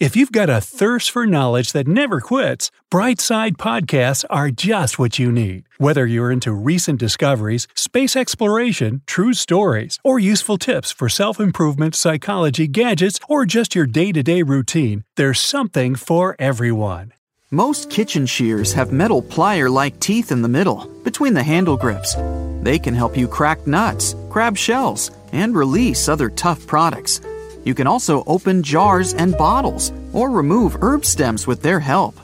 If you've got a thirst for knowledge that never quits, Brightside Podcasts are just what you need. Whether you're into recent discoveries, space exploration, true stories, or useful tips for self improvement, psychology, gadgets, or just your day to day routine, there's something for everyone. Most kitchen shears have metal plier like teeth in the middle, between the handle grips. They can help you crack nuts, crab shells, and release other tough products. You can also open jars and bottles or remove herb stems with their help.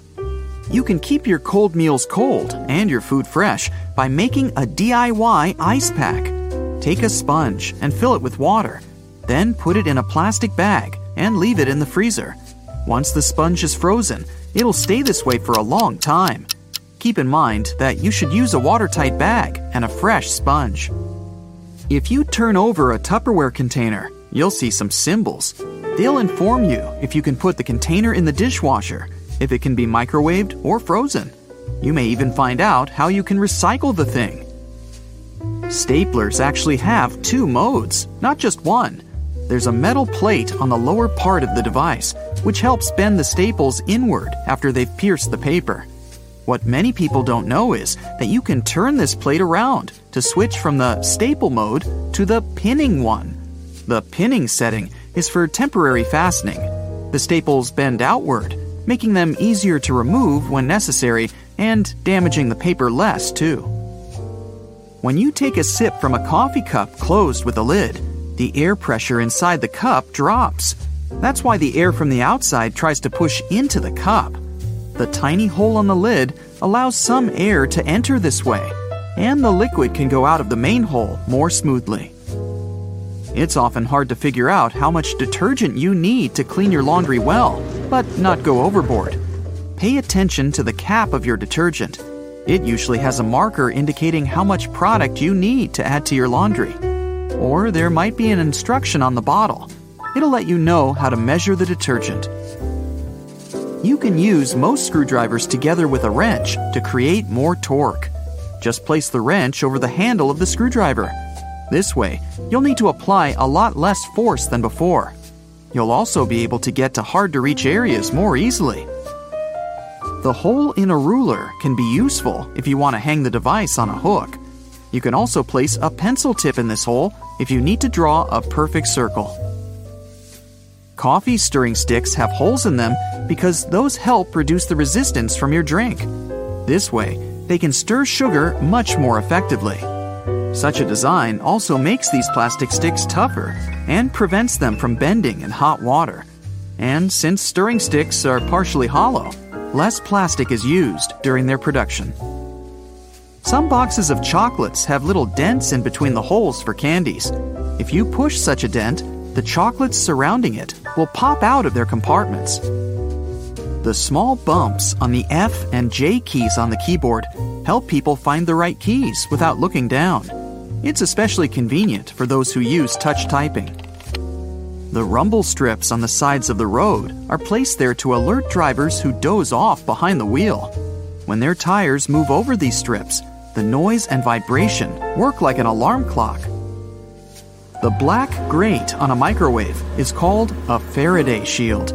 You can keep your cold meals cold and your food fresh by making a DIY ice pack. Take a sponge and fill it with water. Then put it in a plastic bag and leave it in the freezer. Once the sponge is frozen, it'll stay this way for a long time. Keep in mind that you should use a watertight bag and a fresh sponge. If you turn over a Tupperware container, you'll see some symbols. They'll inform you if you can put the container in the dishwasher, if it can be microwaved or frozen. You may even find out how you can recycle the thing. Staplers actually have two modes, not just one. There's a metal plate on the lower part of the device, which helps bend the staples inward after they've pierced the paper. What many people don't know is that you can turn this plate around to switch from the staple mode to the pinning one. The pinning setting is for temporary fastening. The staples bend outward, making them easier to remove when necessary and damaging the paper less, too. When you take a sip from a coffee cup closed with a lid, the air pressure inside the cup drops. That's why the air from the outside tries to push into the cup. The tiny hole on the lid allows some air to enter this way, and the liquid can go out of the main hole more smoothly. It's often hard to figure out how much detergent you need to clean your laundry well, but not go overboard. Pay attention to the cap of your detergent. It usually has a marker indicating how much product you need to add to your laundry. Or there might be an instruction on the bottle. It'll let you know how to measure the detergent. You can use most screwdrivers together with a wrench to create more torque. Just place the wrench over the handle of the screwdriver. This way, you'll need to apply a lot less force than before. You'll also be able to get to hard to reach areas more easily. The hole in a ruler can be useful if you want to hang the device on a hook. You can also place a pencil tip in this hole if you need to draw a perfect circle. Coffee stirring sticks have holes in them because those help reduce the resistance from your drink. This way, they can stir sugar much more effectively. Such a design also makes these plastic sticks tougher and prevents them from bending in hot water. And since stirring sticks are partially hollow, less plastic is used during their production. Some boxes of chocolates have little dents in between the holes for candies. If you push such a dent, the chocolates surrounding it will pop out of their compartments. The small bumps on the F and J keys on the keyboard help people find the right keys without looking down. It's especially convenient for those who use touch typing. The rumble strips on the sides of the road are placed there to alert drivers who doze off behind the wheel. When their tires move over these strips, the noise and vibration work like an alarm clock. The black grate on a microwave is called a Faraday shield.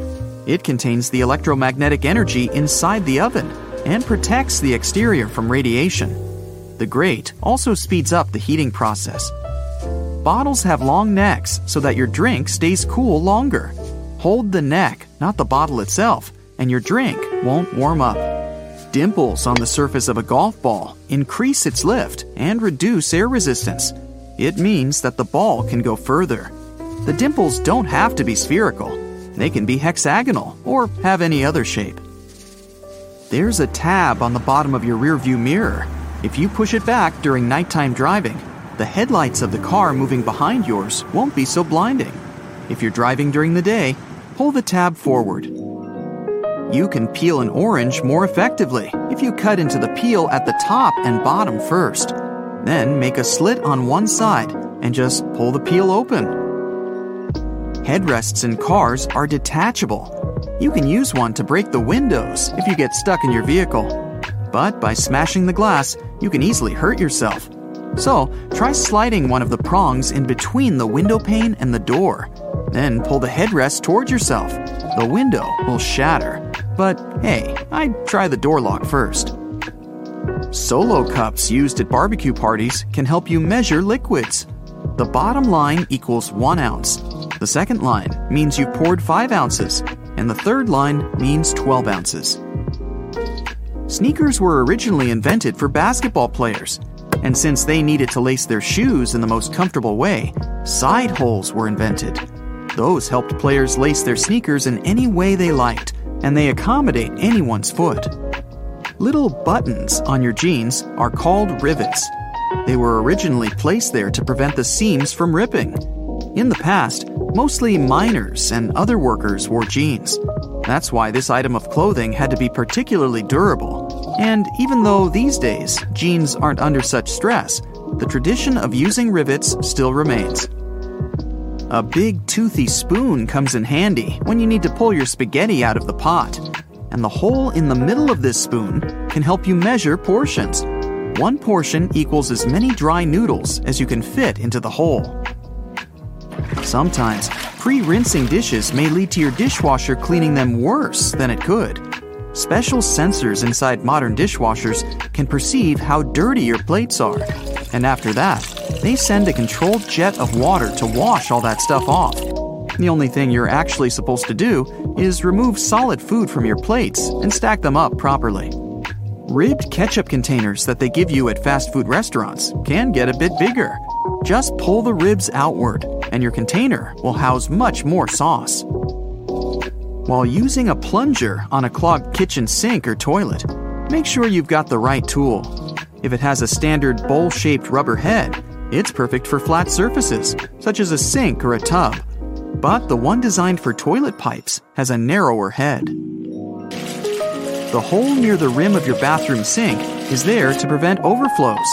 It contains the electromagnetic energy inside the oven and protects the exterior from radiation. The grate also speeds up the heating process. Bottles have long necks so that your drink stays cool longer. Hold the neck, not the bottle itself, and your drink won't warm up. Dimples on the surface of a golf ball increase its lift and reduce air resistance. It means that the ball can go further. The dimples don't have to be spherical, they can be hexagonal or have any other shape. There's a tab on the bottom of your rearview mirror. If you push it back during nighttime driving, the headlights of the car moving behind yours won't be so blinding. If you're driving during the day, pull the tab forward. You can peel an orange more effectively if you cut into the peel at the top and bottom first. Then make a slit on one side and just pull the peel open. Headrests in cars are detachable. You can use one to break the windows if you get stuck in your vehicle. But by smashing the glass, you can easily hurt yourself. So, try sliding one of the prongs in between the window pane and the door. Then pull the headrest towards yourself. The window will shatter. But hey, I'd try the door lock first. Solo cups used at barbecue parties can help you measure liquids. The bottom line equals 1 ounce, the second line means you've poured 5 ounces, and the third line means 12 ounces. Sneakers were originally invented for basketball players, and since they needed to lace their shoes in the most comfortable way, side holes were invented. Those helped players lace their sneakers in any way they liked, and they accommodate anyone's foot. Little buttons on your jeans are called rivets. They were originally placed there to prevent the seams from ripping. In the past, Mostly miners and other workers wore jeans. That's why this item of clothing had to be particularly durable. And even though these days jeans aren't under such stress, the tradition of using rivets still remains. A big toothy spoon comes in handy when you need to pull your spaghetti out of the pot. And the hole in the middle of this spoon can help you measure portions. One portion equals as many dry noodles as you can fit into the hole. Sometimes, pre rinsing dishes may lead to your dishwasher cleaning them worse than it could. Special sensors inside modern dishwashers can perceive how dirty your plates are, and after that, they send a controlled jet of water to wash all that stuff off. The only thing you're actually supposed to do is remove solid food from your plates and stack them up properly. Ribbed ketchup containers that they give you at fast food restaurants can get a bit bigger. Just pull the ribs outward and your container will house much more sauce. While using a plunger on a clogged kitchen sink or toilet, make sure you've got the right tool. If it has a standard bowl shaped rubber head, it's perfect for flat surfaces, such as a sink or a tub. But the one designed for toilet pipes has a narrower head. The hole near the rim of your bathroom sink is there to prevent overflows.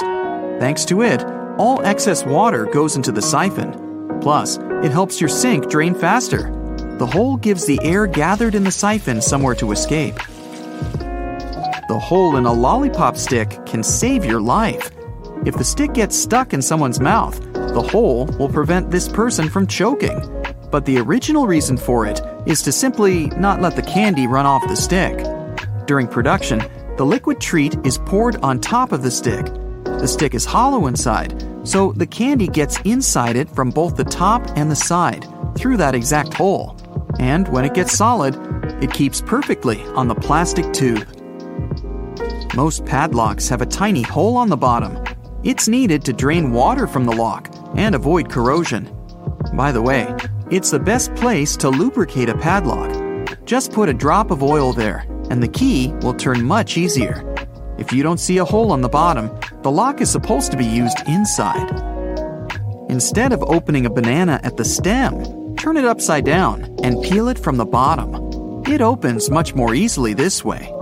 Thanks to it, all excess water goes into the siphon, Plus, it helps your sink drain faster. The hole gives the air gathered in the siphon somewhere to escape. The hole in a lollipop stick can save your life. If the stick gets stuck in someone's mouth, the hole will prevent this person from choking. But the original reason for it is to simply not let the candy run off the stick. During production, the liquid treat is poured on top of the stick. The stick is hollow inside, so the candy gets inside it from both the top and the side through that exact hole. And when it gets solid, it keeps perfectly on the plastic tube. Most padlocks have a tiny hole on the bottom. It's needed to drain water from the lock and avoid corrosion. By the way, it's the best place to lubricate a padlock. Just put a drop of oil there, and the key will turn much easier. If you don't see a hole on the bottom, the lock is supposed to be used inside. Instead of opening a banana at the stem, turn it upside down and peel it from the bottom. It opens much more easily this way.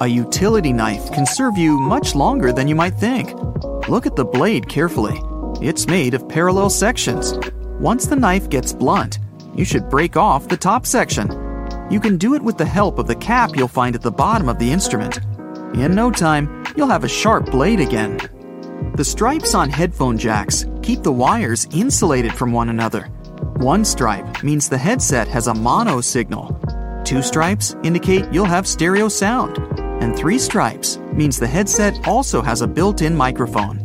A utility knife can serve you much longer than you might think. Look at the blade carefully. It's made of parallel sections. Once the knife gets blunt, you should break off the top section. You can do it with the help of the cap you'll find at the bottom of the instrument. In no time, you'll have a sharp blade again. The stripes on headphone jacks keep the wires insulated from one another. One stripe means the headset has a mono signal. Two stripes indicate you'll have stereo sound. And three stripes means the headset also has a built in microphone.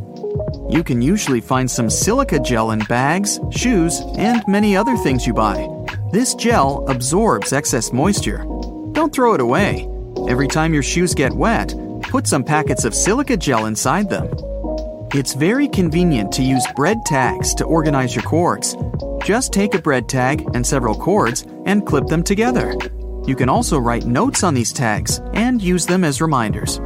You can usually find some silica gel in bags, shoes, and many other things you buy. This gel absorbs excess moisture don't throw it away. Every time your shoes get wet, put some packets of silica gel inside them. It's very convenient to use bread tags to organize your cords. Just take a bread tag and several cords and clip them together. You can also write notes on these tags and use them as reminders.